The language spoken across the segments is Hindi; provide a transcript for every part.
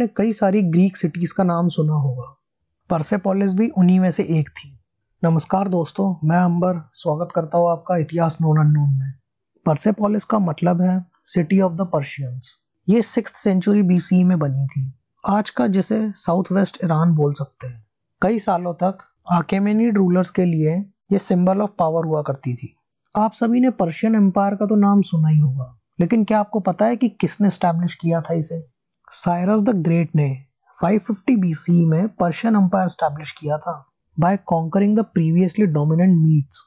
आपने कई सारी ग्रीक सिटीज़ का नाम सुना होगा। परसेपोलिस भी उन्हीं में से एक थी। नमस्कार दोस्तों, मैं अंबर स्वागत करता हूँ आपका इतिहास नोन अननोन में। परसेपोलिस का मतलब है सिटी ऑफ़ द पर्शियंस ये सिक्स सेंचुरी बीसी में बनी थी। आज का जिसे साउथ वेस्ट ईरान बोल सकते हैं। कई सालों तक आकेमेनिड रूलर्स के लिए ये सिंबल ऑफ़ पावर हुआ करती थी। आप सभी ने पर्शियन एम्पायर का तो नाम सुना ही होगा। लेकिन क्या आपको पता है कि किसने स्टैब्लिश किया था इसे? साइरस द ग्रेट ने 550 बीसी में पर्शियन अंपायर स्टैब्लिश किया था by conquering the previously dominant Medes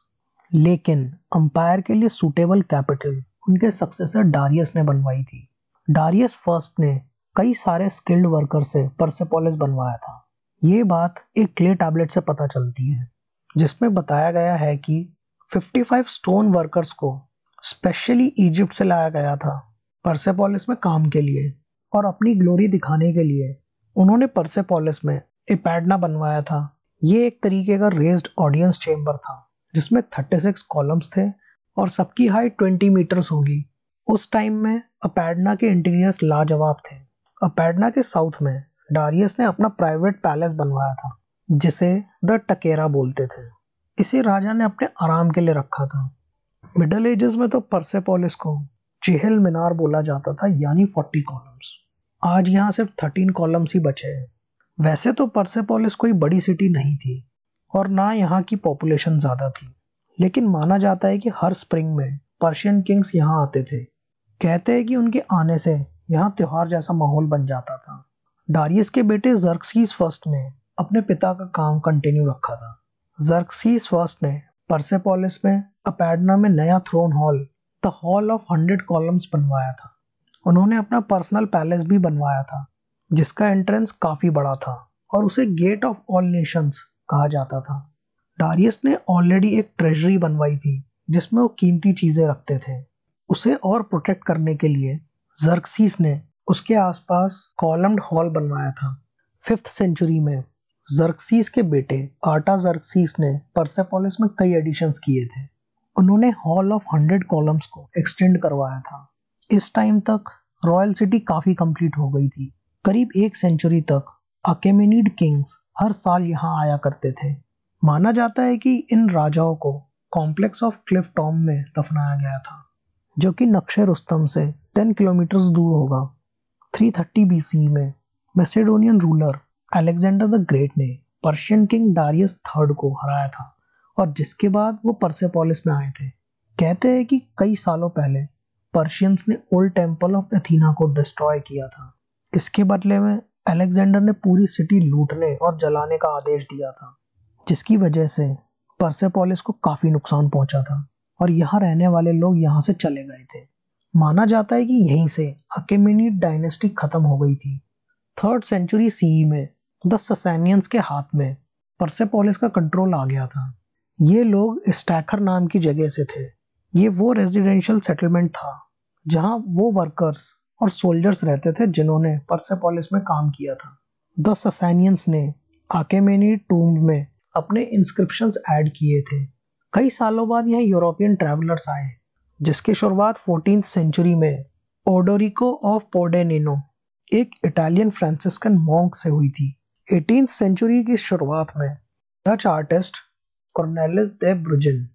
लेकिन अंपायर के लिए सुटेबल कैपिटल उनके सक्सेसर डारियस ने बनवाई थी। डारियस फ़र्स्ट ने कई सारे स्किल्ड वर्कर से परसेपोलिस बनवाया था। ये बात एक क्ले टैबलेट से पता चलती है, जिसमें बताया गया है कि 55 स्टोन वर्कर्स को स्पेशली इजिप्ट से लाया गया था। परसेपोलिस में काम के लिए और अपनी ग्लोरी दिखाने के लिए उन्होंने परसेपोलिस में एपैडना बनवाया था। ये एक तरीके का रेज्ड ऑडियंस चेम्बर था, जिसमें 36 कॉलम्स थे और सबकी हाइट 20 मीटर्स होगी। उस टाइम में अपैडना के इंटीरियर्स लाजवाब थे। अपैडना के साउथ में डारियस ने अपना प्राइवेट पैलेस बनवाया था, जिसे द टकेरा बोलते थे। इसे राजा ने अपने आराम के लिए रखा था। मिडल एजेस में तो परसेपोलिस को चेहल मीनार बोला जाता था, यानी 40 कॉलम्स। आज यहाँ सिर्फ़ थर्टीन कॉलम्स ही बचे हैं। वैसे तो परसेपोलिस कोई बड़ी सिटी नहीं थी, और ना यहाँ की पॉपुलेशन ज़्यादा थी। लेकिन माना जाता है कि हर स्प्रिंग में पर्शियन किंग्स यहाँ आते थे। कहते हैं कि उनके आने से यहाँ त्यौहार जैसा माहौल बन जाता था। डारियस के बेटे जर्कसीस फ़र्स्ट ने अपने पिता का काम कंटिन्यू रखा था। जर्कसीस फ़र्स्ट ने परसेपोलिस में अपैडना में नया throne hall the hall of hundred columns बनवाया था। उन्होंने अपना पर्सनल पैलेस भी बनवाया था, जिसका एंट्रेंस काफ़ी बड़ा था और उसे गेट ऑफ़ ऑल नेशंस कहा जाता था। डारियस ने ऑलरेडी एक ट्रेजरी बनवाई थी, जिसमें वो कीमती चीज़ें रखते थे। उसे और प्रोटेक्ट करने के लिए जर्कसीस ने उसके आसपास कॉलम्ड हॉल बनवाया था। फिफ्थ सेंचुरी में जर्कसीस के बेटे आटा जर्कसीस ने परसेपोलिस में कई एडिशंस किए थे। उन्होंने हॉल ऑफ़ हंड्रेड कॉलम्स को एक्सटेंड करवाया था। इस टाइम तक रॉयल सिटी काफ़ी कंप्लीट हो गई थी। करीब एक सेंचुरी तक अकेमिनीड किंग्स हर साल यहाँ आया करते थे। माना जाता है कि इन राजाओं को कॉम्प्लेक्स ऑफ़ क्लिफ टॉम में दफनाया गया था, जो कि नक्शे रुस्तम से 10 किलोमीटर दूर होगा। 330 बीसी में Macedonian ruler Alexander the great ने पर्शियन किंग डारियस थर्ड को हराया था। और जिसके बाद वो परसेपोलिस में आए थे। कहते हैं कि कई सालों पहले पर्शियंस ने ओल्ड टेंपल ऑफ़ एथीना को डिस्ट्रॉय किया था। इसके बदले में अलेक्जेंडर ने पूरी सिटी लूटने और जलाने का आदेश दिया था, जिसकी वजह से परसेपोलिस को काफ़ी नुकसान पहुँचा था और यहाँ रहने वाले लोग यहाँ से चले गए थे। माना जाता है कि यहीं से अकेमिनीड डायनेस्टी खत्म हो गई थी। थर्ड सेंचुरी सीई में द ससैनियंस के हाथ में परसेपोलिस का कंट्रोल आ गया था। ये लोग स्टैखर नाम की जगह से थे। ये वो रेजिडेंशियल सेटलमेंट था, जहाँ वो वर्कर्स और सोल्जर्स रहते थे जिन्होंने परसेपोलिस में काम किया था। द ससैनियंस ने आकेमेनी टूम्ब में अपने इंस्क्रिप्शन ऐड किए थे। कई सालों बाद यहाँ यूरोपियन ट्रैवलर्स आए, जिसकी शुरुआत फोर्टीन सेंचुरी में ओडोरिको ऑफ़ पोडेनिनो एक इटालियन फ्रांसिस्कन मॉन्क से हुई थी। एटीन सेंचुरी की शुरुआत में Dutch artist Cornelis de Bruijn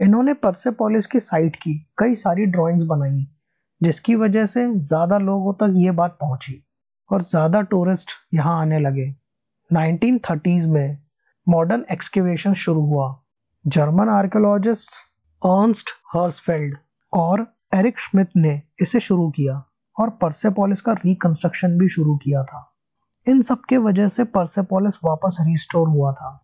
इन्होंने परसेपोलिस की साइट की कई सारी ड्राइंग्स बनाई, जिसकी वजह से ज़्यादा लोगों तक ये बात पहुँची और ज़्यादा टूरिस्ट यहाँ आने लगे। 1930s में मॉडर्न एक्सकेवेशन शुरू हुआ। जर्मन आर्कियोलॉजिस्ट अर्नस्ट हर्सफेल्ड और एरिक श्मिथ ने इसे शुरू किया और परसेपोलिस का रिकंस्ट्रक्शन भी शुरू किया था। इन सब के वजह से परसेपोलिस वापस रिस्टोर हुआ था।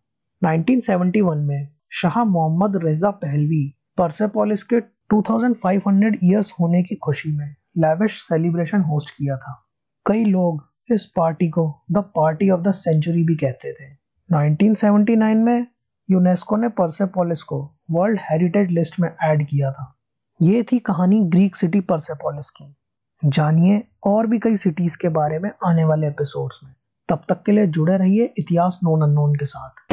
1971 में शाह मोहम्मद रेजा पहलवी परसेपोलिस के 2500 ईयर्स होने की खुशी में लेविश सेलिब्रेशन होस्ट किया था। कई लोग इस पार्टी को the party of the century भी कहते थे। 1979 में यूनेस्को ने परसेपोलिस को वर्ल्ड हेरिटेज लिस्ट में ऐड किया था। ये थी कहानी ग्रीक सिटी परसेपोलिस की। जानिए और भी कई सिटीज़ के बारे में आने वाले एपिसोड्स में। तब तक के लिए जुड़े रहिए इतिहास नोन अननोन के साथ।